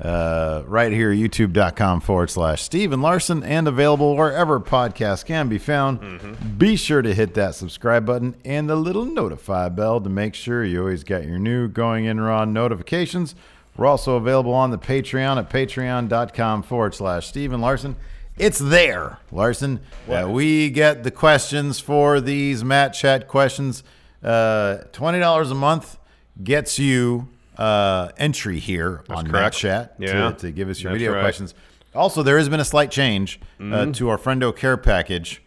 Uh, right here, youtube.com forward slash Steve and Larson, and available wherever podcasts can be found. Be sure to hit that subscribe button and the little notify bell to make sure you always get your new Going In Raw notifications. We're also available on the Patreon at patreon.com forward slash Steve and Larson. It's there, Larson. Uh, we get the questions for these Mat Chat questions. Uh, $20 a month gets you uh, entry here on Matt correct. Chat Yeah. to, to give us your That's video right. questions. Also, there has been a slight change Mm-hmm. uh, to our Friendo Care package.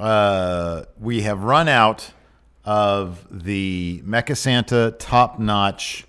Uh, we have run out of the Mecha Santa top notch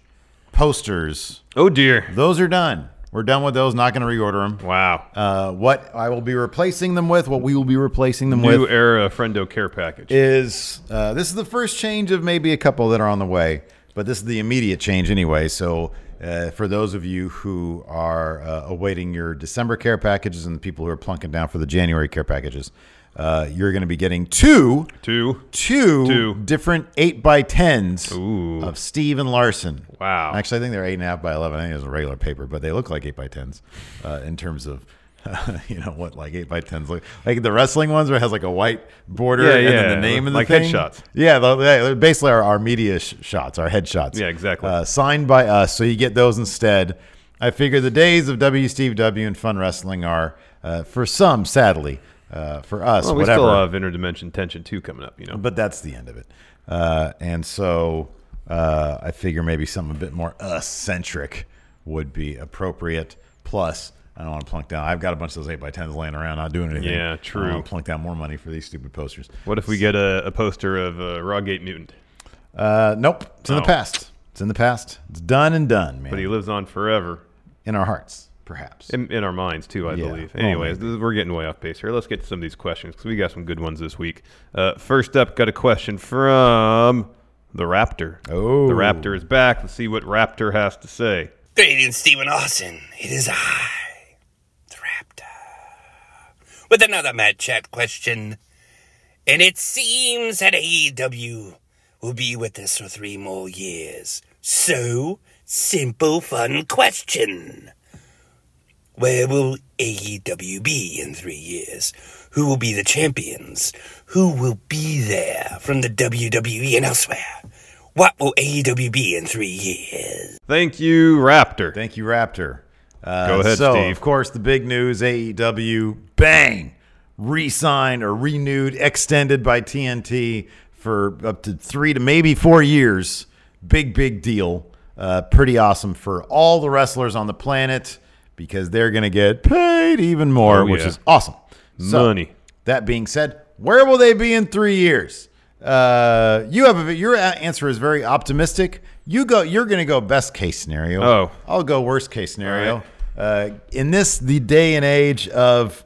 posters. Oh dear. Those are done. We're done with those. Not going to reorder them. Wow. Uh, what I will be replacing them with, what we will be replacing them New with, New era Friendo care package. is uh, this is the first change of maybe a couple that are on the way, but this is the immediate change anyway. So, uh, for those of you who are uh, awaiting your December care packages and the people who are plunking down for the January care packages, uh, you're going to be getting two, Two. two, Two. different eight by tens Ooh. of Steve and Larson. Wow. Actually, I think they're eight and a half by eleven. I think it's a regular paper, but they look like eight by tens uh, in terms of. you know what, like eight by tens, look like the wrestling ones where it has like a white border Yeah, and then the name and the like thing. headshots. Yeah, yeah, they're basically our, our media sh- shots, our headshots. Yeah, exactly. Uh, signed by us, so you get those instead. I figure the days of W Steve W and fun wrestling are, uh, for some, sadly, uh, for us, Well, we whatever. still have Interdimension Tension 2 coming up, you know. But that's the end of it. Uh, and so uh, I figure maybe something a bit more us centric would be appropriate. Plus, I don't want to plunk down. I've got a bunch of those 8 by 10s laying around, not doing anything. Yeah, true. don't want to plunk down more money for these stupid posters. what if we get a, a poster of uh, Rawgate Mutant? Uh, nope. It's in the Oh. past. It's in the past. It's done and done, man. But he lives on forever. in our hearts, perhaps. In, in our minds, too, I Yeah. believe. Oh, Anyways, maybe. this- we're getting way off base here. Let's get to some of these questions because we got some good ones this week. Uh, first up, got a question from the Raptor. Oh. The Raptor is back. Let's see what Raptor has to say. Greetings, Stephen Austin. It is I, the Raptor, with another Mat Chat question. And it seems that AEW will be with us for three more years. So, simple, fun question. Where will AEW be in three years? Who will be the champions? Who will be there from the WWE and elsewhere? What will AEW be in three years? Thank you, Raptor. Thank you, Raptor. Uh, Go ahead, so, Steve. of course, the big news AEW, bang, re signed or renewed, extended by TNT for up to three to maybe four years. Big, big deal. Uh, pretty awesome for all the wrestlers on the planet because they're going to get paid even more, Oh, which yeah. is awesome. So, Money. That being said, where will they be in three years? Uh, you have a, your answer is very optimistic. You go. You're going to go best case scenario. Oh. I'll go worst case scenario. Uh, in this the day and age of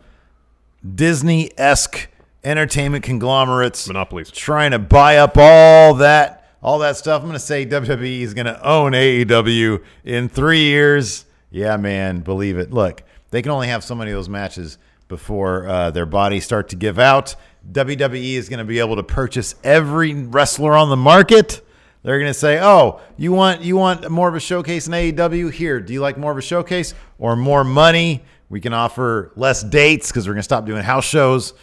Disney esque entertainment conglomerates, Monopolies. trying to buy up all that all that stuff. I'm going to say WWE is going to own AEW in three years. Yeah, man, believe it. Look, they can only have so many of those matches before uh, their bodies start to give out. WWE is going to be able to purchase every wrestler on the market. They're going to say, "Oh, you want you want more of a showcase in AEW? Here, do you like more of a showcase or more money? We can offer less dates because we're going to stop doing house shows."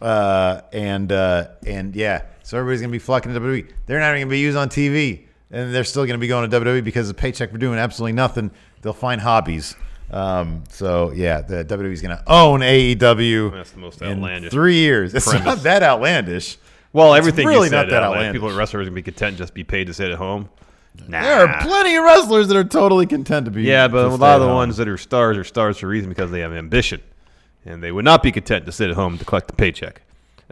Uh, and uh, and yeah, so everybody's going to be flocking to WWE. They're not even going to be used on TV, and they're still going to be going to WWE because of the paycheck for doing absolutely nothing. They'll find hobbies. Um, so yeah, the WWE is going to own AEW. That's the most in outlandish three years. It's not that outlandish. Well, It's everything really not that like, outlandish. people at wrestlers are gonna be content just be paid to sit at home. Nah. There are plenty of wrestlers that are totally content to be. Yeah, but a lot of the ones that are stars are stars for a reason because they have ambition, and they would not be content to sit at home to collect the paycheck.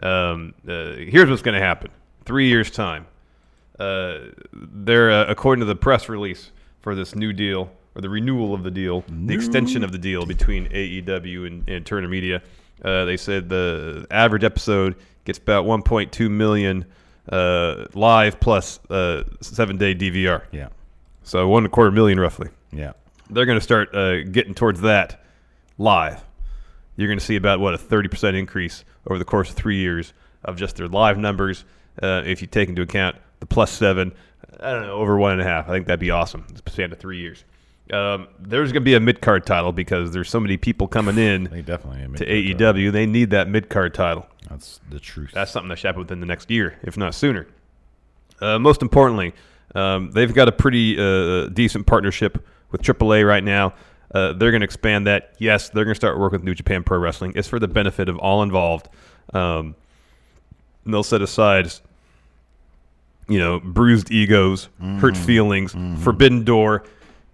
Um, uh, here's what's going to happen: three years time. Uh, they're uh, according to the press release for this new deal or the renewal of the deal, the extension of the deal between AEW and, and Turner Media. Uh, they said the average episode gets about 1.2 million uh, live plus uh, seven day DVR. Yeah, So one and a quarter million roughly yeah. they're going to start uh, getting towards that live. You're going to see about what a 30% increase over the course of three years of just their live numbers. Uh, if you take into account the plus seven, I don't know, over one and a half. I think that'd be awesome. Span to three years. Um, there's going to be a mid card title because there's so many people coming in They definitely to. AEW. They need that mid card title. That's the truth. That's something that should happen within the next year, if not sooner. Uh, most importantly, um, they've got a pretty uh, decent partnership with AAA right now. Uh, they're going to expand that. Yes, they're going to start working with New Japan Pro Wrestling. It's for the benefit of all involved. Um, and they'll set aside, you know, bruised egos, hurt feelings, forbidden door,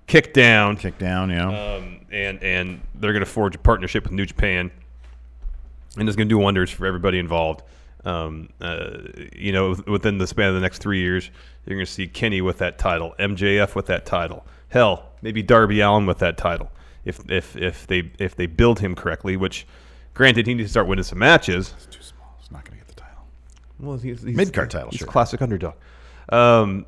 kick down, Kick down, yeah. um, and and they're going to forge a partnership with New Japan, and it's going to do wonders for everybody involved. Um, uh, you know, within the span of the next three years, you're going to see Kenny with that title, MJF with that title, hell, maybe Darby Allin with that title, if if if they if they build him correctly. Which, granted, he needs to start winning some matches. Too small. It's not going to get the title. Well, he's, he's Mid-card title, He's sure. classic underdog. Um,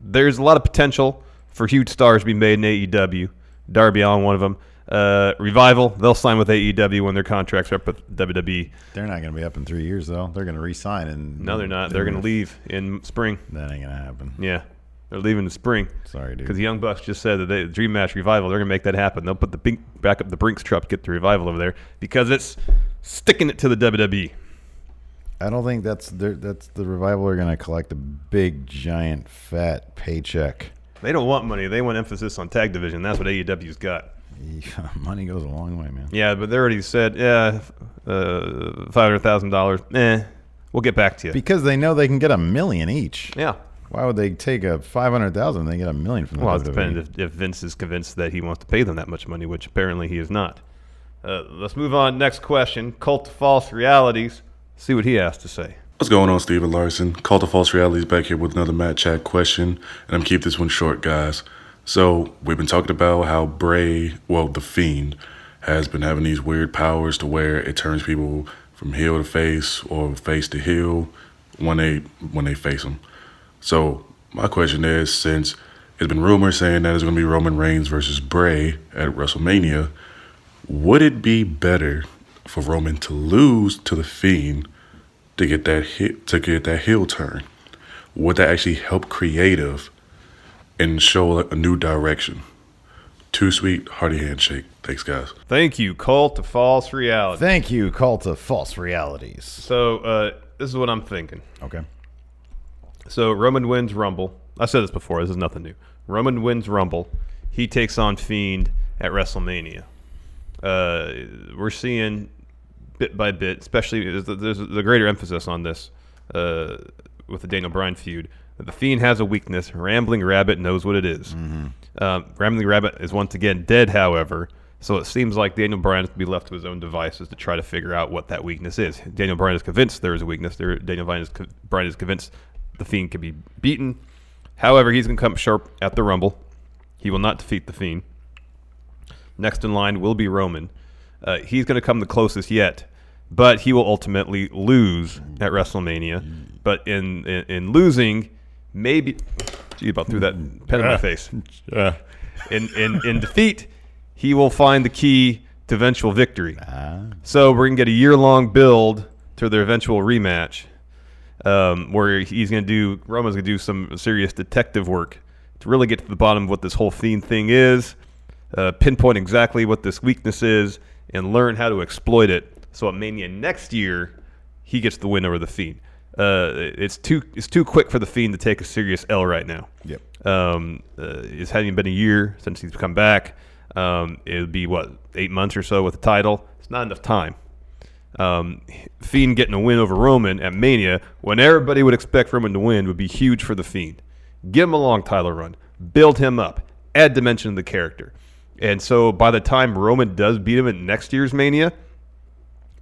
there's a lot of potential for huge stars to be made in AEW. Darby Allin, one of them. Uh, Revival, they'll sign with AEW when their contracts are up with WWE. They're not going to be up in three years, though. They're going to re-sign, and No, they're not. They're going to leave in spring. That ain't going to happen. Yeah, they're leaving in spring. Sorry, dude. Because the Young Bucks just said that they, Dream Match Revival, they're going to make that happen. They'll put the bink, back up the Brinks truck, get the Revival over there because it's sticking it to the. WWE. I don't think that's that's the revival are going to collect a big, giant, fat paycheck. They don't want money. They want emphasis on tag division. That's what AEW's got. Yeah, money goes a long way, man. Yeah, but they already said, yeah, uh, five hundred thousand dollars. Eh, we'll get back to you. Because they know they can get a million each. yeah. Why would they take a five hundred thousand? They get a million from the Well, it WWE? depends if, if Vince is convinced that he wants to pay them that much money, which apparently he is not. Uh, let's move on. Next question: Cult of False Realities. See what he has to say. What's going on, Steven Larson? Cult of False Realities back here with another Mat Chat question, and I'm keep this one short, guys. So we've been talking about how Bray, well, the Fiend, has been having these weird powers to where it turns people from heel to face or face to heel when they when they face him. So my question is, since it's been rumors saying that it's going to be Roman Reigns versus Bray at WrestleMania, would it be better for Roman to lose to the Fiend? To get that hit to get that heel turn? Would that actually help creative and show a new direction? Too sweet, hearty handshake. Thanks, guys. Thank you, Cult of False Reality. Thank you, cult of false realities. so uh, this is what I'm thinking. Okay. So Roman wins Rumble. I said this before. This is nothing new. Roman wins Rumble. He takes on Fiend at WrestleMania. Uh, we're seeing bit by bit, especially there's, there's the greater emphasis on this uh, with the Daniel Bryan feud. The Fiend has a weakness. Rambling Rabbit knows what it is. Um, Rambling Rabbit is once again dead, however. So it seems like Daniel Bryan has to be left to his own devices to try to figure out what that weakness is. Daniel Bryan is convinced there is a weakness. There, Daniel Bryan is, co- Bryan is convinced the Fiend can be beaten. However, he's going to come sharp at the Rumble. He will not defeat the Fiend. Next in line will be Roman. Uh, he's going to come the closest yet, but he will ultimately lose at WrestleMania. But in in, in losing, maybe, gee, about threw that pen in my face. In in in defeat, he will find the key to eventual victory. So we're gonna get a year long build to their eventual rematch, um, where he's gonna do Roman's gonna do some serious detective work to really get to the bottom of what this whole fiend thing is, uh, pinpoint exactly what this weakness is, and learn how to exploit it. So at Mania next year, he gets the win over the fiend. Uh, it's too it's too quick for the fiend to take a serious L right now. Yep. Um, uh, it's hadn't been a year since he's come back. Um, it would be what eight months or so with the title. It's not enough time. Um, Fiend getting a win over Roman at Mania when everybody would expect Roman to win would be huge for the Fiend. Give him a long title run, build him up, add dimension to the character, and so by the time Roman does beat him at next year's Mania,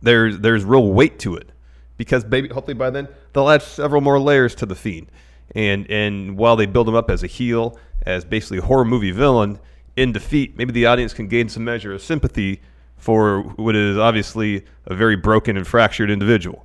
there's there's real weight to it. Because maybe hopefully by then they'll add several more layers to the fiend. And and while they build him up as a heel as basically a horror movie villain in defeat maybe the audience can gain some measure of sympathy for what is obviously a very broken and fractured individual.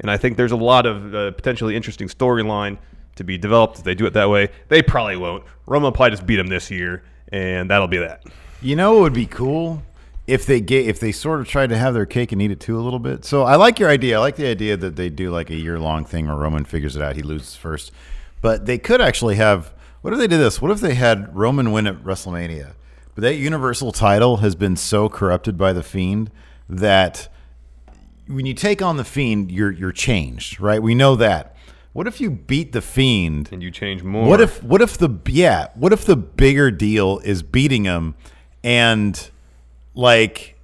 And i think there's a lot of uh, potentially interesting storyline to be developed if they do it that way. They probably won't. Roman probably just beat him this year and that'll be that. You know what would be cool if they get if they sort of tried to have their cake and eat it too a little bit. So I like your idea. I like the idea that they do like a year long thing where Roman figures it out, he loses first. But they could actually have what if they did this? What if they had Roman win at WrestleMania? But that universal title has been so corrupted by the fiend that when you take on the fiend, you're you're changed, right? We know that. What if you beat the fiend and you change more what if what if the yeah, what if the bigger deal is beating him and like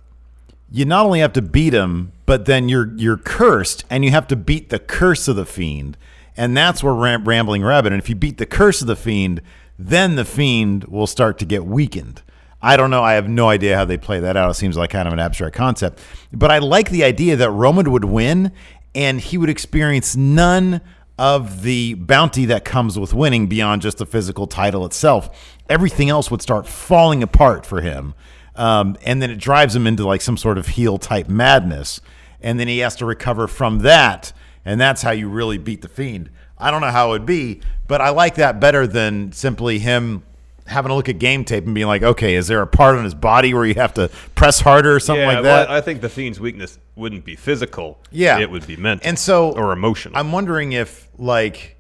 you not only have to beat him, but then you're you're cursed and you have to beat the curse of the fiend. And that's where Ram- Rambling Rabbit and if you beat the curse of the fiend, then the fiend will start to get weakened. I don't know. I have no idea how they play that out. It seems like kind of an abstract concept. But I like the idea that Roman would win and he would experience none of the bounty that comes with winning beyond just the physical title itself. Everything else would start falling apart for him. Um, and then it drives him into like some sort of heel type madness. And then he has to recover from that. And that's how you really beat the fiend. I don't know how it would be, but I like that better than simply him having a look at game tape and being like, okay, is there a part on his body where you have to press harder or something yeah, like well, that? I think the fiend's weakness wouldn't be physical. Yeah. it would be mental. And so or emotional. I'm wondering if like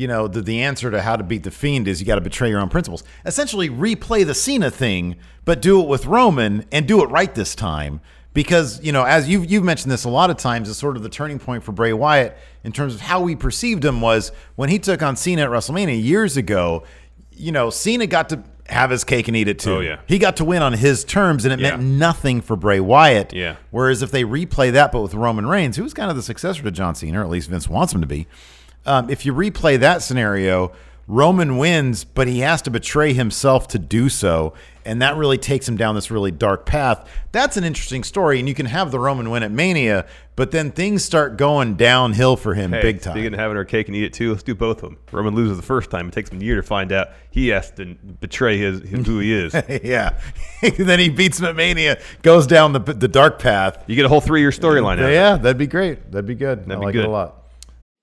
you know the the answer to how to beat the fiend is you got to betray your own principles. Essentially, replay the Cena thing, but do it with Roman and do it right this time. Because you know, as you've you've mentioned this a lot of times, is sort of the turning point for Bray Wyatt in terms of how we perceived him was when he took on Cena at WrestleMania years ago. You know, Cena got to have his cake and eat it too. Oh, yeah. he got to win on his terms, and it meant nothing for Bray Wyatt. Yeah. Whereas if they replay that, but with Roman Reigns, who's kind of the successor to John Cena, or at least Vince wants him to be, um, if you replay that scenario, Roman wins, but he has to betray himself to do so. And that really takes him down this really dark path. That's an interesting story. And you can have the Roman win at Mania, but then things start going downhill for him Hey, big time. Speaking of having our cake and eat it too, let's do both of them. Roman loses the first time. It takes him a year to find out he has to betray his, his who he is. yeah. then he beats him at Mania, goes down the, the dark path. You get a whole three year storyline out. of it. Yeah, that'd be great. That'd be good. That'd I be like it good. a lot.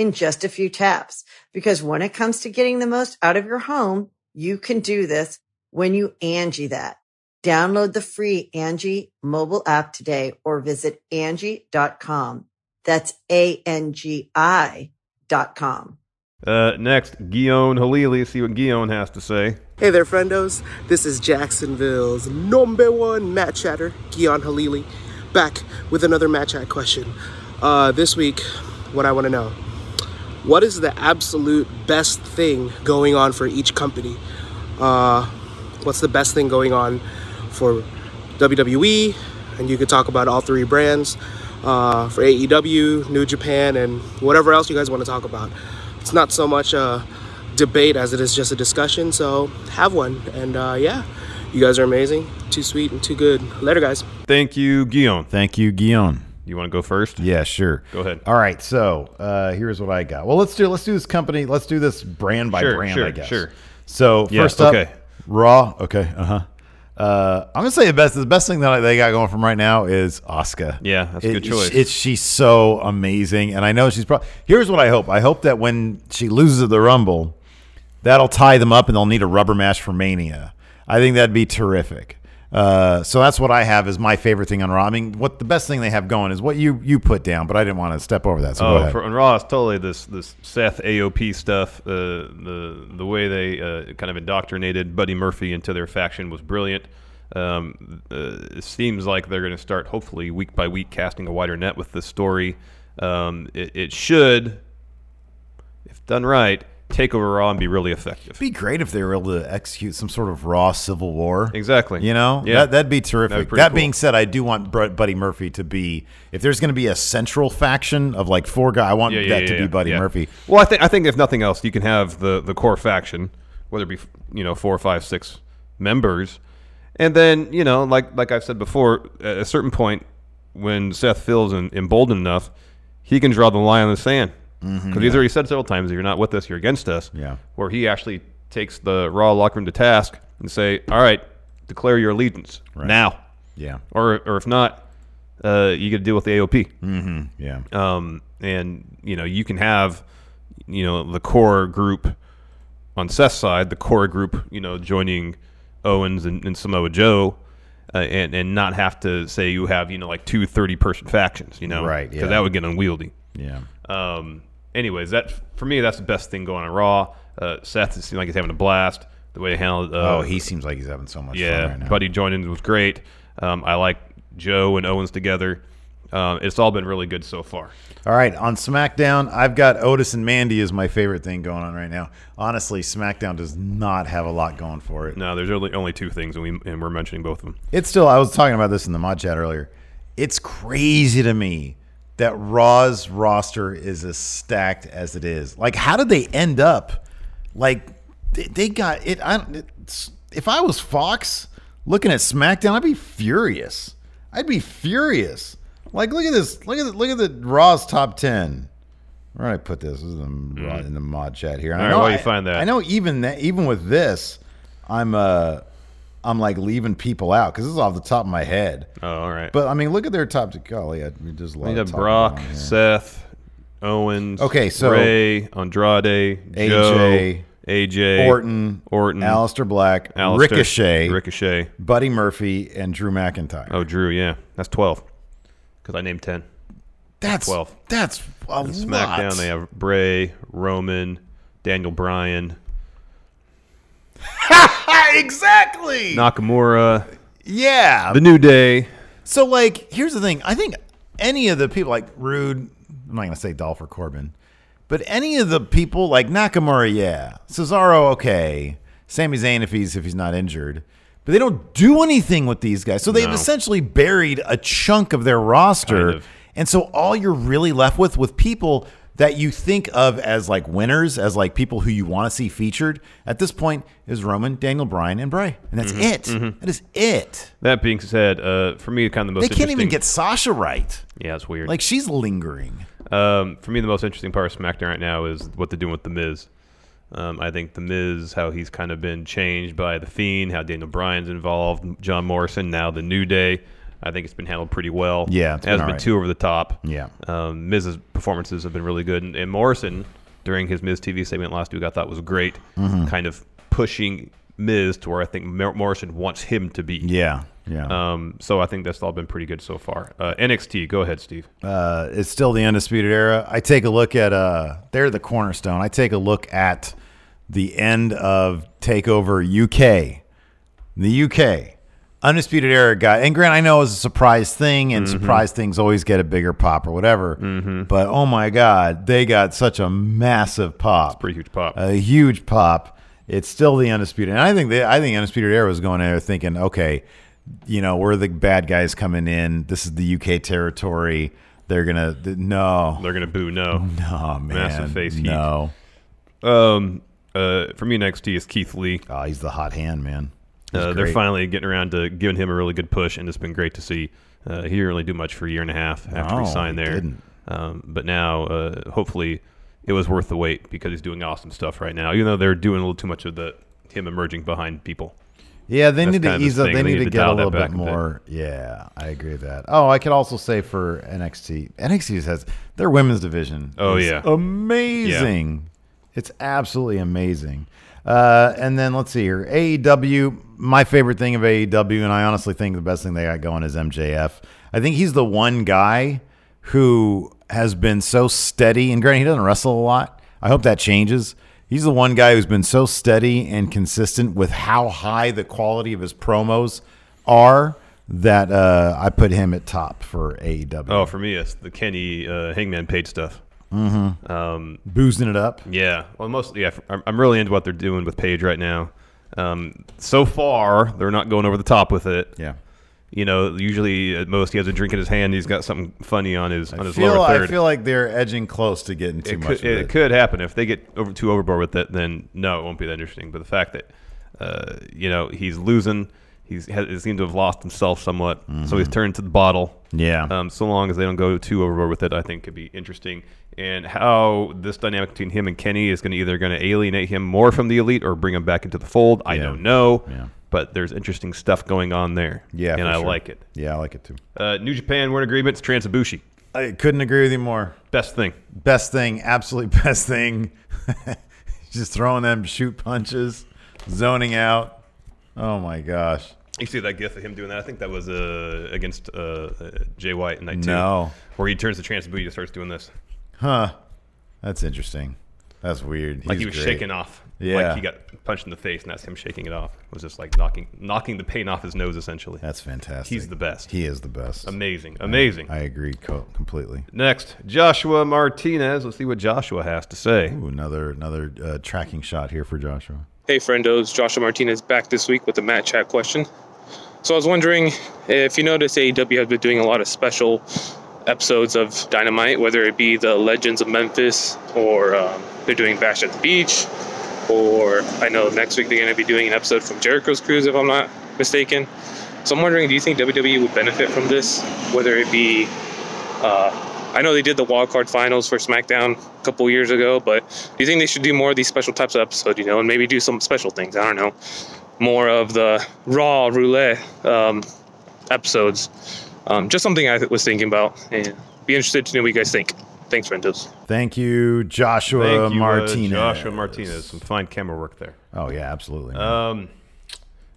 in just a few taps. Because when it comes to getting the most out of your home, you can do this when you Angie that. Download the free Angie mobile app today or visit Angie.com. That's A-N-G-I dot com. Uh, next, Guillaume Halili. See what Guillaume has to say. Hey there, friendos. This is Jacksonville's number one Mat Chatter, Gion Halili, back with another Mat Chat question. Uh, this week, what I want to know what is the absolute best thing going on for each company? Uh, what's the best thing going on for WWE? And you could talk about all three brands uh, for AEW, New Japan, and whatever else you guys want to talk about. It's not so much a debate as it is just a discussion, so have one. And uh, yeah, you guys are amazing, too sweet, and too good. Later, guys. Thank you, Guillaume. Thank you, Guillaume. You want to go first? Yeah, sure. Go ahead. All right, so uh, here's what I got. Well, let's do let's do this company. Let's do this brand by Sure, brand. sure, I guess. sure. So Yeah, first up, okay. Raw. Okay. Uh-huh. Uh I'm gonna say the best. The best thing that they got going from right now is Asuka. Yeah, that's a good choice. It's she's so amazing, and I know she's. Pro- Here's what I hope. I hope that when she loses at the Rumble, that'll tie them up, and they'll need a rubber match for Mania. I think that'd be terrific. Uh, so that's what I have is my favorite thing on Raw. I mean, what the best thing they have going is what you you put down, but I didn't want to step over that. So go Oh, for, on Raw, it's totally this this Seth AOP stuff. Uh, the the way they uh, kind of indoctrinated Buddy Murphy into their faction was brilliant. Um, uh, it seems like they're going to start, hopefully, week by week, casting a wider net with this story. Um, it, it should, if done right, take over Raw and be really effective. It'd be great if they were able to execute some sort of Raw Civil War. Exactly. You know, Yeah. that, that'd be terrific. That'd be that pretty being cool. said, I do want Br- Buddy Murphy to be. If there's going to be a central faction of like four guys, I want Yeah, yeah, that to be Buddy. Murphy. Well, I think I think if nothing else, you can have the the core faction, whether it be you know four, five, six members, and then you know like like I've said before, at a certain point when Seth feels en- emboldened enough, he can draw the line in the sand because he's already said several times, if you're not with us, you're against us. Mm-hmm, Yeah. Where he actually takes the Raw locker room to task and say, all right, declare your allegiance now, Yeah, or or if not, uh, you got to deal with the AOP. yeah, Um, and you know, you can have, you know, the core group on Seth's side, the core group, you know, joining Owens and, and Samoa Joe, uh, and and not have to say you have you know like two 30 person factions, you know, Right, Because yeah. that would get unwieldy. yeah. Um, anyways, that for me, that's the best thing going on Raw. Uh, Seth it seemed like he's having a blast. The way he handled. Uh, oh, he seems like he's having so much yeah, fun right now. Buddy joining was great. Um, I like Joe and Owens together. Um, it's all been really good so far. All right, on SmackDown, I've got Otis and Mandy is my favorite thing going on right now. Honestly, SmackDown does not have a lot going for it. No, there's only only two things, and we and we're mentioning both of them. It's still. I was talking about this in the mod chat earlier. It's crazy to me that Raw's roster is as stacked as it is. Like, how did they end up? Like, they, they got it. I, if I was Fox looking at SmackDown, I'd be furious. I'd be furious. Like, look at this. Look at the, look at the Raw's top ten. Where did I put this? This is in the, in the mod chat here. All I right, know where do you find that? I know even that, even with this, I'm uh, I'm like leaving people out because this is off the top of my head. Oh, all right. But I mean, look at their top. Golly, I there's a lot. we Brock, going on here. Seth, Owens. Okay, so- Rey, Andrade, AJ, Joe, AJ, Orton, Orton, Aleister Black, Aleister, Ricochet, Ricochet. Buddy Murphy, and Drew McIntyre. Oh, Drew. Yeah, that's twelve. Because I named ten. that's 12. That's a SmackDown. lot. They have Bray, Roman, Daniel Bryan, exactly. Nakamura, yeah. The New Day. So, like, here's the thing. I think any of the people, like Roode, I'm not going to say Dolph or Corbin, but any of the people, like Nakamura, yeah. Cesaro, okay. Sami Zayn, if he's if he's not injured, but they don't do anything with these guys. So they've No. essentially buried a chunk of their roster, Kind of. and so all you're really left with with people that you think of as like winners, as like people who you want to see featured at this point is Roman, Daniel Bryan, and Bray, and that's Mm-hmm. it. That is it. That being said, uh, for me, kind of the most They can't even get Sasha right. Yeah, it's weird. Like she's lingering. Um, for me, the most interesting part of SmackDown right now is what they're doing with The Miz. Um, I think The Miz, how he's kind of been changed by The Fiend, how Daniel Bryan's involved, John Morrison, now The New Day. I think it's been handled pretty well. Yeah, it's it hasn't been been too over the top. Yeah. Um, Miz's performances have been really good. And, and Morrison, during his Miz TV segment last week, I thought was great, Mm-hmm. kind of pushing Miz to where I think Mor- Morrison wants him to be. Yeah, yeah. Um, so I think that's all been pretty good so far. Uh, NXT, go ahead, Steve. uh, it's still the undisputed era. I take a look at uh, they're the cornerstone. I take a look at the end of Takeover UK, the UK. Undisputed Era guy, and Grant, I know it was a surprise thing, and Mm-hmm. surprise things always get a bigger pop or whatever. But oh my God, they got such a massive pop, Pretty huge pop. a huge pop. It's still the undisputed, and I think they, I think Undisputed Era was going in there thinking, okay, you know, we're the bad guys coming in. This is the UK territory. They're gonna no, They're gonna boo. No. no man, Massive face heat. no. Um. Uh. For me, NXT is Keith Lee. Oh, he's the hot hand, man. Uh, they're finally getting around to giving him a really good push, and it's been great to see. Uh, he didn't really do much for a year and a half after No, he signed he there. didn't. Um, but now, uh, hopefully, it was worth the wait because he's doing awesome stuff right now. Even though they're doing a little too much of the him emerging behind people. Yeah, they That's need to kind of his ease up. They They need to to get a little bit a bit. more. Yeah, I agree with that. Oh, I could also say for NXT, NXT has their women's division. Oh, is yeah. amazing. It's absolutely amazing. Uh, and then let's see here, AEW. My favorite thing of AEW, and I honestly think the best thing they got going is MJF. I think he's the one guy who has been so steady. And granted, he doesn't wrestle a lot. I hope that changes. He's the one guy who's been so steady and consistent with how high the quality of his promos are that uh, I put him at top for AEW. Oh, for me, it's the Kenny uh, Hangman Page stuff. Boozing it up. Yeah, well, most yeah, I'm, I'm really into what they're doing with Page right now. Um, so far, they're not going over the top with it. Yeah. You know, usually at most he has a drink in his hand. He's got something funny on his on I his feel, lower I feel like they're edging close to getting too it much could, it, it. could happen if they get over too overboard with it. Then no, it won't be that interesting. But the fact that uh, you know he's losing, he's has, he seemed to have lost himself somewhat. So he's turned to the bottle. Mm-hmm. Yeah. Um, so long as they don't go too overboard with it, I think could be interesting. And how this dynamic between him and Kenny is going to either going to alienate him more from the elite or bring him back into the fold. I Yeah. don't know. Yeah. But there's interesting stuff going on there. Yeah, and for I sure. like it. Yeah, I like it too. Uh, New Japan, we're in agreement. It's Transabushi. I couldn't agree with you more. Best thing. Best thing, absolute best thing. Just throwing them shoot punches, zoning out. Oh my gosh. You see that gif of him doing that? I think that was uh, against uh, uh, Jay White in night two. No. Where he turns the chance to Transabushi and starts doing this. Huh. That's interesting. That's weird. Like He's he was great. shaking off. Yeah. Like he got punched in the face and that's him shaking it off. It was just like knocking knocking the paint off his nose essentially. That's fantastic. He's the best. He is the best. Amazing. Amazing. I agree co- completely. Next, Joshua Martinez. Let's see what Joshua has to say. Ooh, another another uh, tracking shot here for Joshua. Hey, friendos. Joshua Martinez back this week with a Mat Chat question. So I was wondering if you notice AEW has been doing a lot of special episodes of Dynamite, whether it be the Legends of Memphis or um, they're doing Bash at the Beach, or I know next week they're going to be doing an episode from Jericho's Cruise, if I'm not mistaken. So I'm wondering, do you think WWE would benefit from this, whether it be uh, I know they did the wild card finals for SmackDown a couple years ago, but do you think they should do more of these special types of episodes, you know, and maybe do some special things? I don't know, more of the raw roulette um, episodes. Um, just something I was thinking about, and be interested to know what you guys think. Thanks, Rentos. Thank you, Joshua Thank you, uh, Martinez. Joshua Martinez. Some fine camera work there. Oh yeah, absolutely. Um,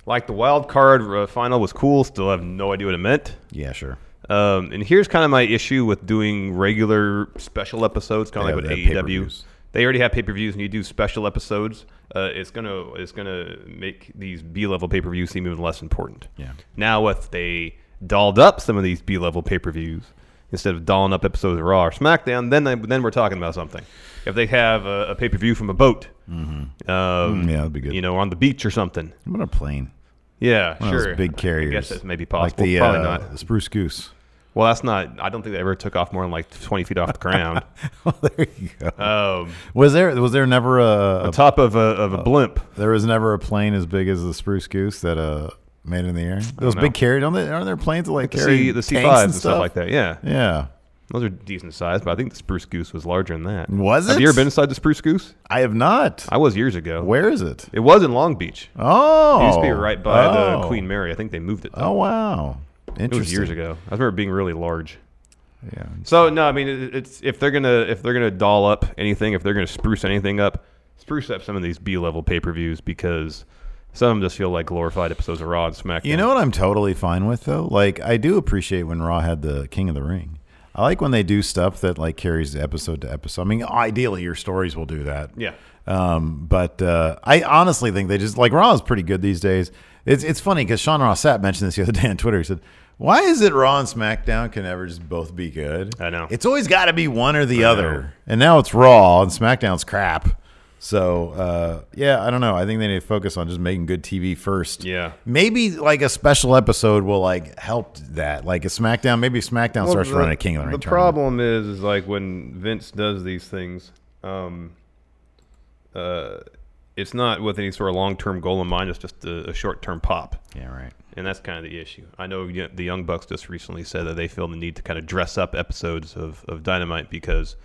like the wild card uh, final was cool. Still have no idea what it meant. yeah, sure. Um, and here's kind of my issue with doing regular special episodes, kind Yeah, of like they with have AEW. They already have pay per views, and you do special episodes. Uh, it's gonna it's gonna make these B level pay per views seem even less important. Yeah. Now, if they dolled up some of these B level pay per views instead of dolling up episodes of Raw or SmackDown, then they, then we're talking about something. If they have a, a pay per view from a boat, um, Mm, yeah, that'd be good. You know, on the beach or something. What a plane. Yeah, One sure. big carriers. I guess that's maybe Like possible. the, Probably uh, not. the Spruce Goose. Well, that's not. I don't think they ever took off more than like twenty feet off the ground. well, there you go. Um, was there was there never a, a top of a of a blimp. there was never a plane as big as the Spruce Goose that uh made in the air? Those big carrier don't they, aren't there planes that like The carry C the C fives and and stuff like that. Yeah, Yeah. those are decent size, but I think the spruce goose was larger than that. Was it? Have you ever been inside the spruce goose? I have not. I was years ago. Where is it? It was in Long Beach. Oh. It used to be right by oh. the Queen Mary. I think they moved it. Oh wow. It was years ago. I remember it being really large. Yeah. So no, I mean it, it's if they're gonna if they're gonna doll up anything, if they're gonna spruce anything up, spruce up some of these B level pay per views because some of them just feel like glorified episodes of Raw and SmackDown. You know what I'm totally fine with though? Like I do appreciate when Raw had the King of the Ring. I like when they do stuff that like carries the episode to episode. I mean, ideally your stories will do that. Yeah. Um, but uh, I honestly think they just like Raw is pretty good these days. It's it's funny because Sean Ross Sapp mentioned this the other day on Twitter. He said, "Why is it Raw and SmackDown can never just both be good? I know. it's always got to be one or the other. And now it's Raw and SmackDown's crap. So uh, yeah, I don't know. I think they need to focus on just making good TV first. Yeah. maybe like a special episode will like help that. Like a SmackDown, maybe SmackDown starts the, running a King of the Ring. The tournament. problem is, is like when Vince does these things, um, uh, it's not with any sort of long-term goal in mind. It's just a, a short-term pop, Yeah, right. And that's kind of the issue. I know the Young Bucks just recently said that they feel the need to kind of dress up episodes of, of Dynamite because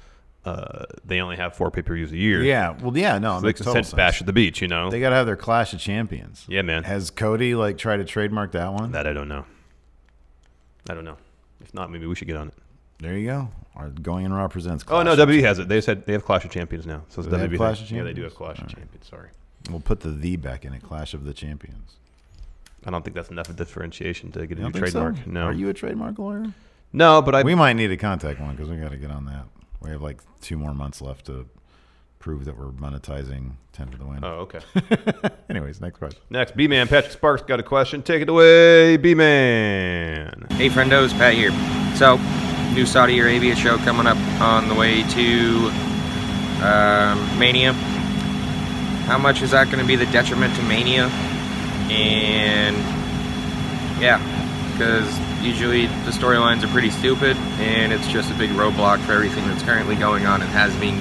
uh, they only have four pay-per-views a year. Yeah, well, yeah, no, it so they makes total sense. Bash at the Beach. You know, They got to have their Clash of Champions. yeah, man. Has Cody like tried to trademark that one? that I don't know. I don't know. If not, maybe we should get on it. There you go. Our Going in Raw presents. Oh no, WWE has it. They said they have Clash of Champions now. So it's WWE. Clash of Champions? Yeah, they do have Clash of All right. Champions. Sorry. We'll put the "the" back in it. Clash of the Champions. I don't think that's enough of differentiation to get a new don't so? trademark. No, Are you a trademark lawyer? no, but I we might need to contact one because we got to get on that. We have like two more months left to prove that we're monetizing Ten for the Win. Oh, okay. Anyways, next question. Next, B Man Patrick Sparks got a question. Take it away, B Man. Hey, friendos, Pat here. So, new Saudi Arabia show coming up on the way to um, Mania. How much is that going to be the detriment to Mania? And yeah, because usually the storylines are pretty stupid, and it's just a big roadblock for everything that's currently going on and has been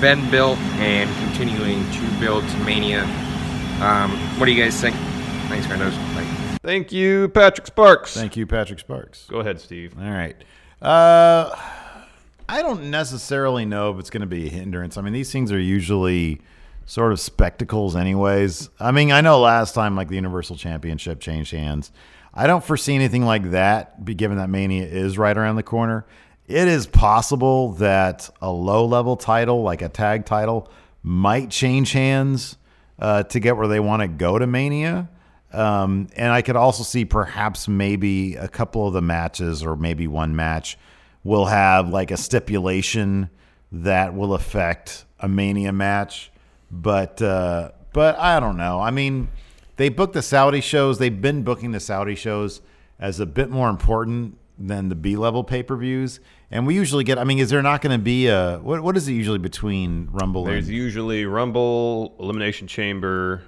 been built and continuing to build to Mania. Um, what do you guys think? Thanks, friendos. Bye. Thank you, Patrick Sparks. Thank you, Patrick Sparks. Go ahead, Steve. All right. Uh, I don't necessarily know if it's going to be a hindrance. I mean, these things are usually sort of spectacles, anyways. I mean, I know last time, like the Universal Championship changed hands. I don't foresee anything like that, given that Mania is right around the corner. It is possible that a low level title, like a tag title, might change hands uh, to get where they want to go to Mania. Um, and I could also see perhaps maybe a couple of the matches or maybe one match will have like a stipulation that will affect a Mania match. But uh, but I don't know. I mean, they booked the Saudi shows. They've been booking the Saudi shows as a bit more important than the B level pay per views. And we usually get. I mean, is there not going to be a what? What is it usually between Rumble and There's and usually Rumble, Elimination Chamber,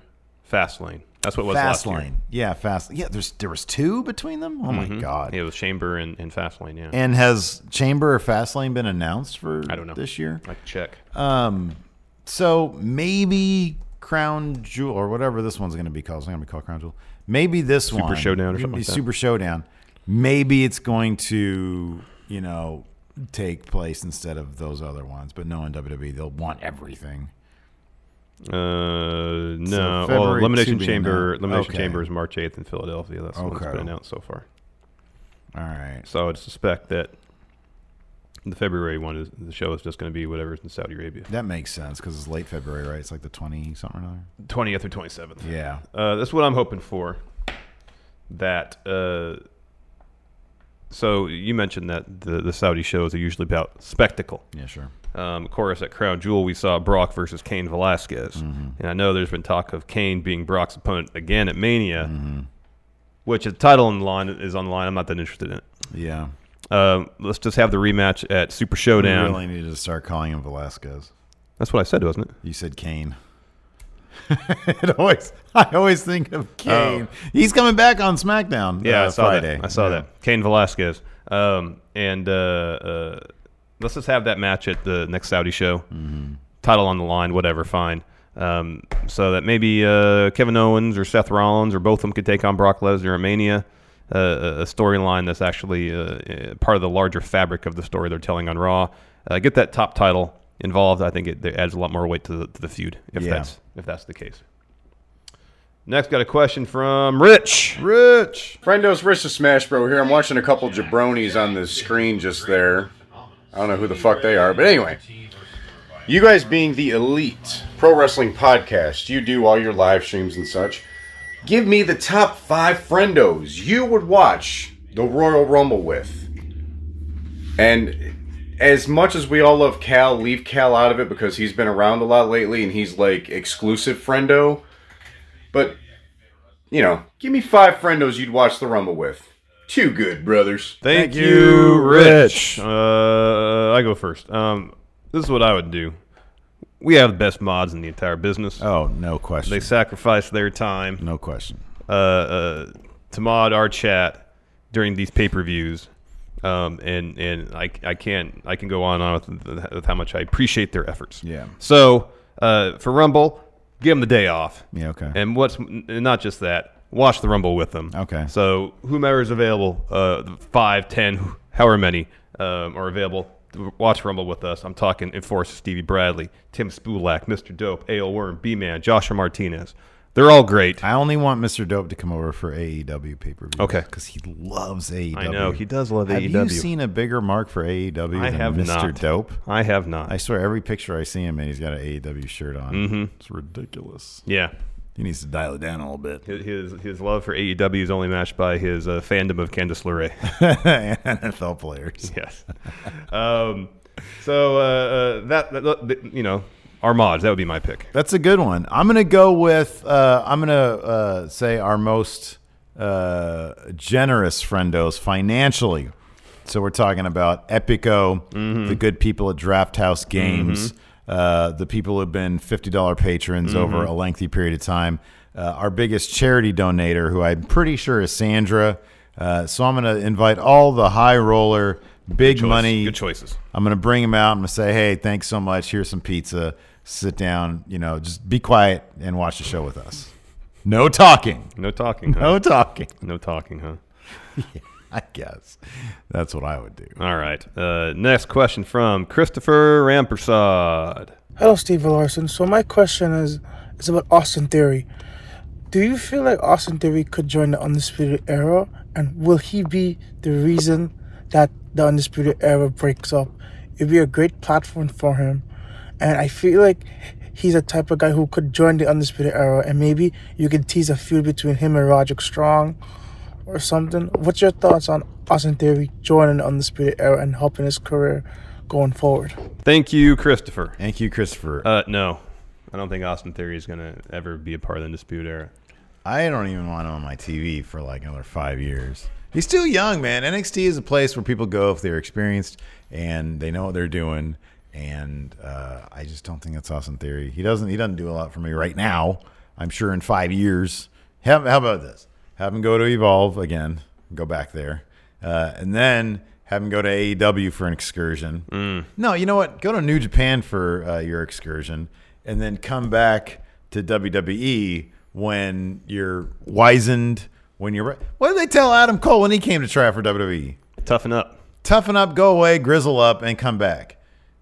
Fastlane. That's what was last year. Fastlane? Yeah, fast. Yeah, there's there was two between them. Oh my god! Yeah, it was Chamber and, and Fastlane. Yeah, And has Chamber or Fastlane been announced for I don't know this year? I can check. Um, so maybe Crown Jewel or whatever this one's going to be called. It's not going to be called Crown Jewel. Maybe this Super one, Super Showdown or something like that. Super Showdown. Maybe it's going to you know take place instead of those other ones. But no, in WWE they'll want everything. Uh, no. well, Elimination Chamber. Elimination Okay. Chamber is March 8th in Philadelphia. That's what's been announced so far. All right. So I would suspect that the February one is the show is just going to be whatever's in Saudi Arabia, That makes sense because it's late February, right? It's like the twenty something or other. twentieth or twenty seventh. Yeah. Uh, that's what I'm hoping for. That. Uh, so you mentioned that the the Saudi shows are usually about spectacle. Yeah, sure. Um, of course, at Crown Jewel, we saw Brock versus Cain Velasquez, and I know there's been talk of Cain being Brock's opponent again at Mania, which the title on the line is on the line. I'm not that interested in it. Yeah. Um, let's just have the rematch at Super Showdown. We really need to start calling him Velasquez. That's what I said, wasn't it? You said Kane. it always, I always think of Kane. He's coming back on SmackDown. Oh. Yeah, uh, I saw Friday. that. I saw Yeah. that. Cain Velasquez. Um, and uh, uh, let's just have that match at the next Saudi show. Mm-hmm. Title on the line, whatever, fine. Um, so that maybe uh, Kevin Owens or Seth Rollins or both of them could take on Brock Lesnar at Mania. Uh, a a storyline that's actually uh, uh, part of the larger fabric of the story they're telling on Raw. Uh, get that top title involved. I think it, it adds a lot more weight to the, to the feud if Yeah. that's if that's the case. Next, got a question from Rich. Rich. Friendos, Rich the Smash Bro here. I'm watching a couple jabronis on the screen just there. I don't know who the fuck they are, but anyway. You guys being the elite pro wrestling podcast, you do all your live streams and such. Give me the top five friendos you would watch the Royal Rumble with. And as much as we all love Cal, leave Cal out of it because he's been around a lot lately and he's like exclusive friendo. But you know, give me five friendos you'd watch the Rumble with. Two good brothers. Thank, Thank you, you, Rich. Uh, I go first. Um, this is what I would do. We have the best mods in the entire business. Oh, no question. They sacrifice their time no question. uh, uh, to mod our chat during these pay per views. Um, and and I, I can't I can go on and on with, with how much I appreciate their efforts. Yeah. So uh, for Rumble, give them the day off. Yeah, okay. And what's n- not just that, watch the Rumble with them. Okay. So whomever is available, uh, five, ten, however many um, are available, watch Rumble with us. I'm talking Enforcer Stevie Bradley, Tim Spulak, Mr. Dope, AL Worm, B Man, Joshua Martinez. They're all great. I only want Mr. Dope to come over for AEW pay per view. Okay. Because he loves AEW. I know, he does love Have AEW. Have you seen a bigger mark for AEW I than have Mr. not. Dope? I have not. I swear, every picture I see him in, he's got an AEW shirt on. Mhm. It's ridiculous. yeah. He needs to dial it down a little bit. His his- love for AEW is only matched by his uh, fandom of Candice LeRae. NFL players. yes. Um, so uh, uh, that, that, you know our mods that would be my pick. That's a good one. I'm gonna go with. Uh, I'm gonna uh, say our most uh, generous friendos financially. So we're talking about Epico, the good people at Draft House Games, uh, the people who've been fifty dollar patrons over a lengthy period of time. Uh, our biggest charity donator, who I'm pretty sure is Sandra. Uh, so I'm gonna invite all the high roller, big Choice- money, Good choices. I'm gonna bring them out. I'm gonna say, "Hey, thanks so much. Here's some pizza. Sit down. You know, just be quiet and watch the show with us. No talking. No talking. Huh? No talking. No talking, huh? I guess that's what I would do. All right. Uh, next question from Christopher Rampersad. Hello, Steve Larson. So my question is is about Austin Theory. Do you feel like Austin Theory could join the Undisputed Era, and will he be the reason that the Undisputed Era breaks up? It'd be a great platform for him, and I feel like he's a type of guy who could join the Undisputed Era, and maybe you could tease a feud between him and Roderick Strong, or something. What's your thoughts on Austin Theory joining the Undisputed Era and helping his career going forward? Thank you, Christopher. Thank you, Christopher. Uh, no, I don't think Austin Theory is going to ever be a part of the Dispute Era. I don't even want him on my TV for like another five years. He's still young, man. NXT is a place where people go if they're experienced and they know what they're doing. And uh, I just don't think that's Austin Theory. He doesn't. He doesn't do a lot for me right now. I'm sure in five years. How, how about this? Have him go to Evolve again. Go back there, uh, and then have him go to AEW for an excursion. No, you know what? Go to New Japan for uh, your excursion, and then come back to WWE when you're wizened. When you're re- what did they tell Adam Cole when he came to try for WWE? Toughen up. Toughen up, go away, grizzle up, and come back.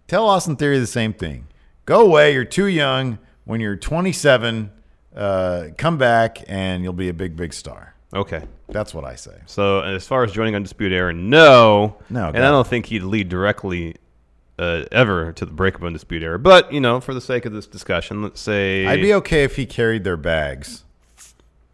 Tell Austin Theory the same thing. Go away. You're too young. When you're 27, uh, come back and you'll be a big, big star. Okay. That's what I say. So as far as joining Undisputed Era, no. No, And I don't think he'd lead directly uh, ever to the breakup of Undisputed Era. But, you know, for the sake of this discussion, let's say. I'd be okay if he carried their bags.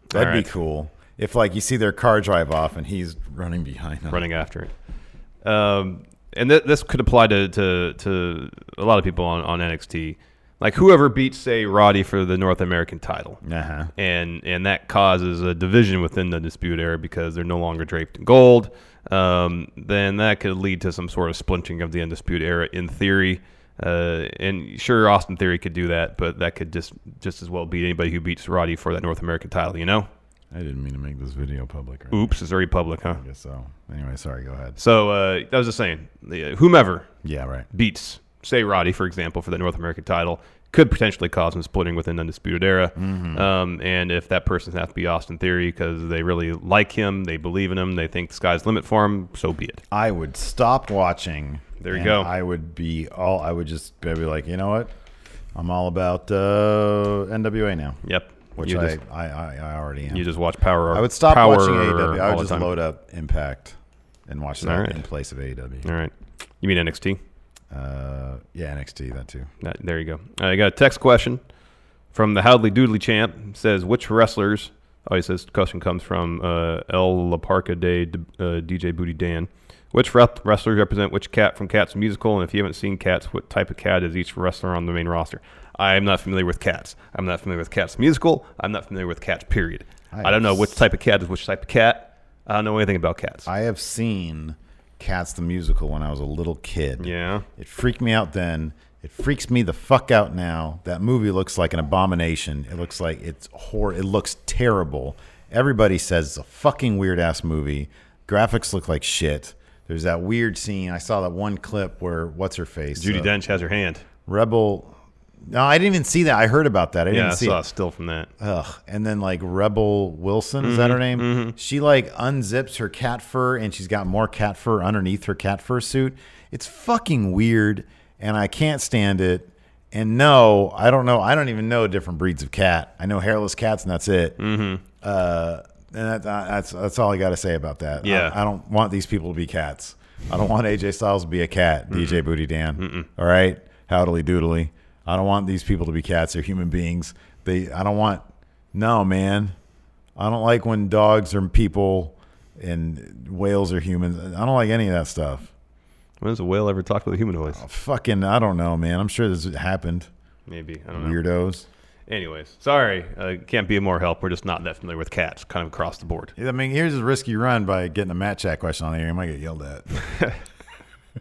That'd right. be cool. If like you see their car drive off and he's running behind them. running after it. Um, and th- this could apply to, to, to a lot of people on, on NXT. Like whoever beats, say, Roddy for the North American title. Uh-huh. And, and that causes a division within the Dispute Era because they're no longer draped in gold. Um, then that could lead to some sort of splintering of the Undisputed Era in theory. Uh, and sure, Austin Theory could do that, but that could just just as well beat anybody who beats Roddy for that North American title, you know? I didn't mean to make this video public. Right Oops, it's already public, huh? I guess so. Anyway, sorry. Go ahead. So uh, I was just saying, the, uh, whomever Yeah, right. beats, say Roddy, for example, for the North American title, could potentially cause some splitting within Undisputed Era. Um, and if that person has to be Austin Theory because they really like him, they believe in him, they think the sky's the limit for him, so be it. I would stop watching. There you go. I would be all. I would just be like, you know what? I'm all about uh, NWA now. Yep. Which I, just, I, I I already am. you just watch Power. I would stop Power watching AEW. I would just load up Impact and watch that right. in place of AEW. All right. You mean NXT? Uh, yeah, NXT that too. That, there you go. I got a text question from the Howdley Doodley champ. It says which wrestlers Oh, he says question comes from uh, El La Parca de uh, DJ Booty Dan. Which wrestlers represent which cat from Cats musical? And if you haven't seen Cats, what type of cat is each wrestler on the main roster? I am not familiar with Cats. I'm not familiar with Cats musical. I'm not familiar with Cats. Period. I I, don't know which type of cat is which type of cat. I don't know anything about cats. I have seen Cats the musical when I was a little kid. Yeah. It freaked me out then. It freaks me the fuck out now. That movie looks like an abomination. It looks like it's hor. It looks terrible. Everybody says it's a fucking weird ass movie. Graphics look like shit. There's that weird scene. I saw that one clip where what's her face? Judi uh, Dench has her hand. Rebel. No, I didn't even see that. I heard about that. I Yeah, didn't I see saw it. still from that. Ugh. And then like Rebel Wilson, is that her name? She like unzips her cat fur and she's got more cat fur underneath her cat fur suit. It's fucking weird and I can't stand it. And no, I don't know. I don't even know different breeds of cat. I know hairless cats and that's it. Mm-hmm. Uh, and that, that's that's all I got to say about that. Yeah. I, I don't want these people to be cats. I don't want AJ Styles to be a cat. DJ Booty Dan. All right, howdly doodly. I don't want these people to be cats. They're human beings. They. I don't want. No, man. I don't like when dogs are people and whales are humans. I don't like any of that stuff. When has a whale ever talked with a human voice? Fucking, I don't know, man. I'm sure this happened. Maybe. I don't know. Weirdos. Anyways, sorry. Uh, can't be more help. We're just not that familiar with cats, kind of across the board. I mean, here's a risky run by getting a Mat Chat question on air. You might get yelled at.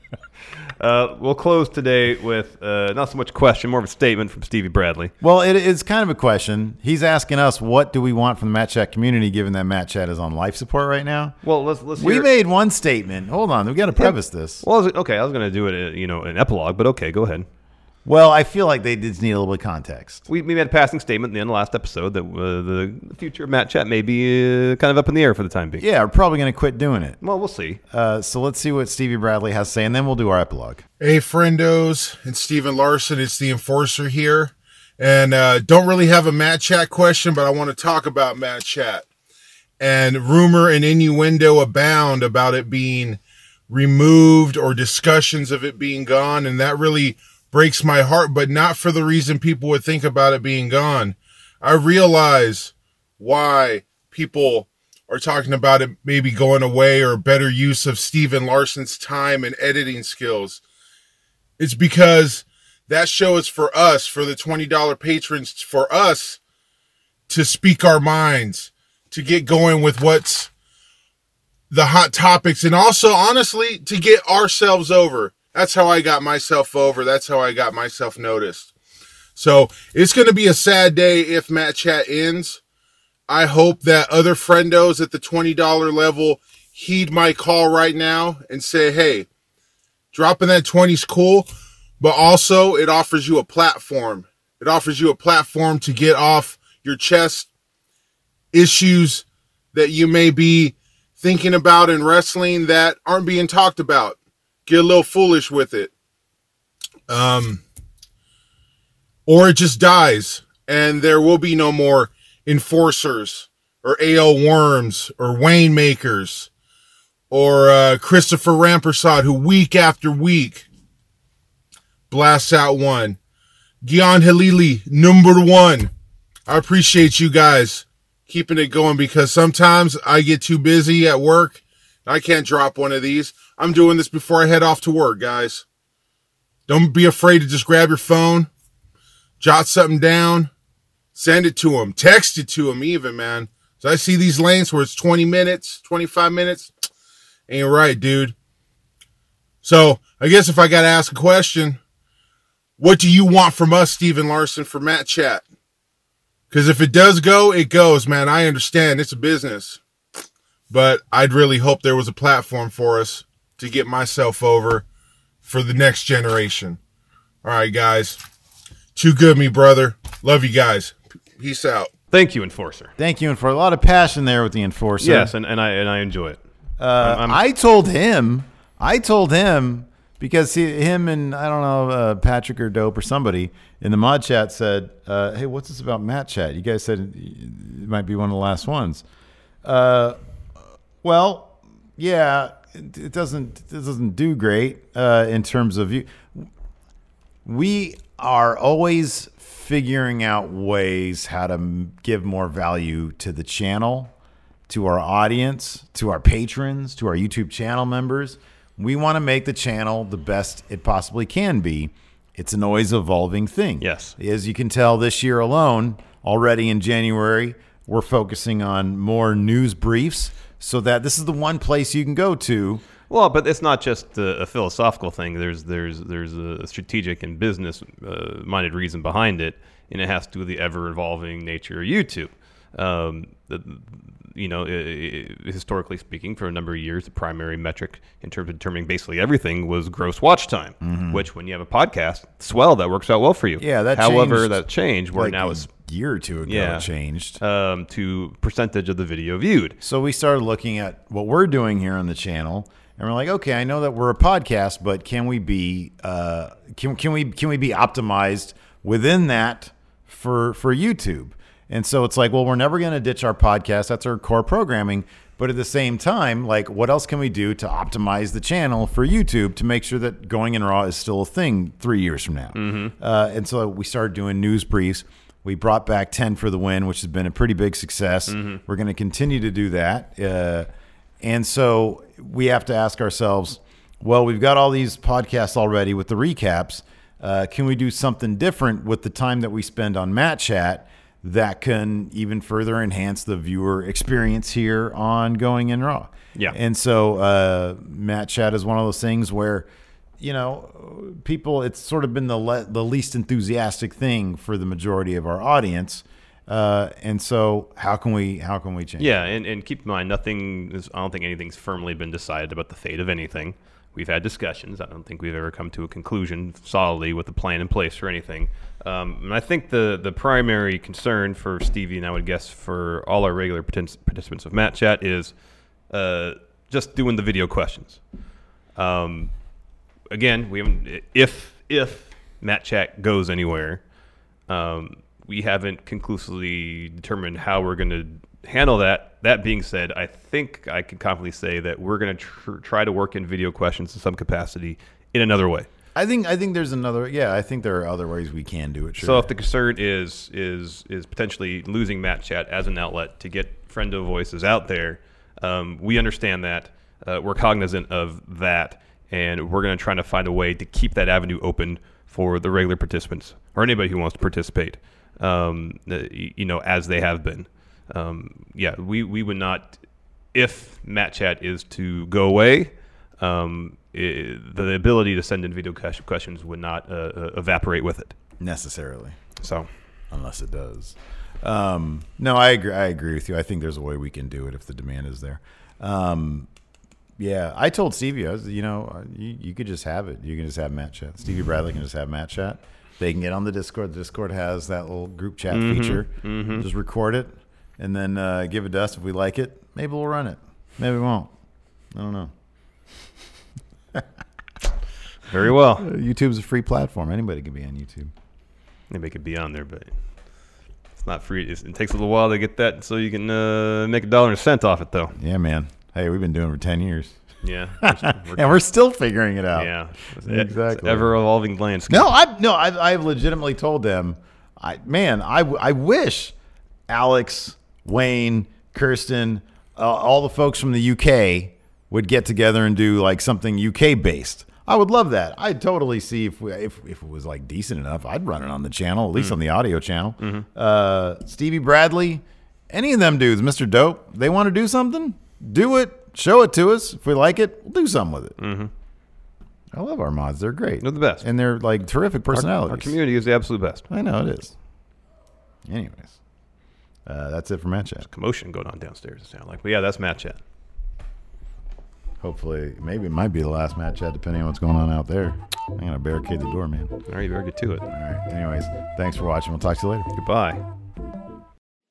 Uh, we'll close today with uh, not so much a question, more of a statement from Stevie Bradley. Well, it is kind of a question. He's asking us, what do we want from the Mat Chat community, given that Mat Chat is on life support right now? Well, let's let's. We hear- made one statement. Hold on, we got to preface this. Well, okay, I was going to do it, uh, you know, an epilogue, but okay, go ahead. Well, I feel like they did need a little bit of context. We, we made a passing statement in the end of the last episode that uh, the future of Mat Chat may be uh, kind of up in the air for the time being. Yeah, we're probably going to quit doing it. Well, we'll see. Uh, so let's see what Stevie Bradley has to say, and then we'll do our epilogue. Hey, friendos, it's Steve and Larson. It's the Enforcer here. And uh, don't really have a Mat Chat question, but I want to talk about Mat Chat. And rumor and innuendo abound about it being removed or discussions of it being gone. And that really breaks my heart, but not for the reason people would think about it being gone. I realize why people are talking about it maybe going away or better use of Steve and Larson's time and editing skills. It's because that show is for us, for the $20 patrons, for us to speak our minds, to get going with what's the hot topics, and also, honestly, to get ourselves over. That's how I got myself over. That's how I got myself noticed. So it's going to be a sad day if Mat Chat ends. I hope that other friendos at the $20 level heed my call right now and say, hey, dropping that 20 is cool, but also it offers you a platform. It offers you a platform to get off your chest issues that you may be thinking about in wrestling that aren't being talked about. Get a little foolish with it. Um, or it just dies and there will be no more enforcers or AL Worms or Wayne Makers or uh, Christopher Rampersad, who week after week blasts out one. Gian Halili, number one. I appreciate you guys keeping it going because sometimes I get too busy at work. I can't drop one of these. I'm doing this before I head off to work, guys. Don't be afraid to just grab your phone, jot something down, send it to them, text it to them, even, man. So I see these lanes where it's 20 minutes, 25 minutes. Ain't right, dude. So I guess if I got to ask a question, what do you want from us, Steve and Larson, for Mat Chat? Because if it does go, it goes, man. I understand it's a business, but I'd really hope there was a platform for us to get myself over for the next generation. All right, guys. Too good, me brother. Love you guys. Peace out. Thank you, Enforcer. Thank you, and for a lot of passion there with the enforcer. Yes, and, and I and I enjoy it. Uh, I'm- I'm- I told him, I told him because he, him and I don't know uh, Patrick or Dope or somebody in the mod chat said, uh, "Hey, what's this about Mat Chat? You guys said it might be one of the last ones." Uh, well, yeah, it, it doesn't it doesn't do great uh, in terms of you. We are always figuring out ways how to give more value to the channel, to our audience, to our patrons, to our YouTube channel members. We want to make the channel the best it possibly can be. It's an always evolving thing. Yes. As you can tell this year alone, already in January, we're focusing on more news briefs so that this is the one place you can go to Well, but it's not just a, a philosophical thing. There's there's there's a strategic and business uh, minded reason behind it, and it has to do with the ever evolving nature of YouTube. Um, the, you know, i i historically speaking, for a number of years, the primary metric in terms of determining basically everything was gross watch time. Which, when you have a podcast, swell, that works out well for you. Mm-hmm. Yeah, that However, changed, that changed where like now a it's year or two ago yeah it changed. um, to percentage of the video viewed. So we started looking at what we're doing here on the channel, and we're like, okay, I know that we're a podcast, but can we be uh, can can we can we be optimized within that for for YouTube? And so it's like, well, we're never going to ditch our podcast. That's our core programming. But at the same time, like, what else can we do to optimize the channel for YouTube to make sure that going in raw is still a thing three years from now? Uh, and so we started doing news briefs. We brought back 10 for the win, which has been a pretty big success. We're going to continue to do that. Uh, and so we have to ask ourselves, well, we've got all these podcasts already with the recaps. Uh, can we do something different with the time that we spend on Mat Chat that can even further enhance the viewer experience here on Going in Raw? Yeah. And so uh, Mat Chat is one of those things where, you know, people, it's sort of been the, le- the least enthusiastic thing for the majority of our audience. Uh, and so how can we how can we change? Yeah, and, and keep in mind, nothing is, I don't think anything's firmly been decided about the fate of anything. We've had discussions. I don't think we've ever come to a conclusion solidly with a plan in place or anything. Um, and I think the, the primary concern for Stevie, and I would guess for all our regular partic- participants of Mat Chat, is uh, just doing the video questions. Um, again, we haven't, if if Mat Chat goes anywhere, um, we haven't conclusively determined how we're going to handle that. That being said, I think I can confidently say that we're going to tr- try to work in video questions in some capacity in another way. I think I think there's another. Yeah, I think there are other ways we can do it. Sure. So if the concern is is is potentially losing Mat Chat as an outlet to get friendo voices out there, um, we understand that. Uh, we're cognizant of that, and we're going to try to find a way to keep that avenue open for the regular participants or anybody who wants to participate. Um, uh, you know, as they have been. Um, yeah, we we would not if Mat Chat is to go away. Um, i the ability to send in video questions would not uh, uh, evaporate with it. necessarily, So, unless it does. Um, no, I agree. I agree with you. I think there's a way we can do it if the demand is there. Um, yeah, I told Stevie, I was, you know, uh, you, you could just have it. You can just have Mat Chat. Stevie Bradley can just have Mat Chat. They can get on the Discord. The Discord has that little group chat feature. Just record it and then uh, give it to us if we like it. Maybe we'll run it. Maybe we won't. I don't know. very well. Uh, YouTube's a free platform. Anybody can be on YouTube. Anybody could be on there, but it's not free. It's, it takes a little while to get that, so you can uh, make a dollar and a cent off it, though. Yeah, man. Hey, we've been doing it for 10 years. Yeah, and we're still figuring it out. yeah, It's a- it's Exactly. ever evolving landscape. No, I no, I I've legitimately told them, I man, I I wish Alex, Wayne, Kirsten, uh, all the folks from the UK would get together and do like something UK based. I would love that. I'd totally see if we, if if it was like decent enough. I'd run it on the channel, at least on the audio channel. Uh, Stevie Bradley, any of them dudes, Mr. Dope, they want to do something, do it, show it to us. If we like it, we'll do something with it. Mm-hmm. I love our mods; they're great. They're the best. and they're like terrific personalities. Our, community is the absolute best. I know it is. Anyways, uh, that's it for Mat Chat. Commotion going on downstairs. It sounds like, but yeah, that's Mat Chat. Hopefully, maybe it might be the last Mat Chat, depending on what's going on out there. I'm gonna barricade the door, man. All right, you better get to it. All right. Anyways, thanks for watching. We'll talk to you later. Goodbye.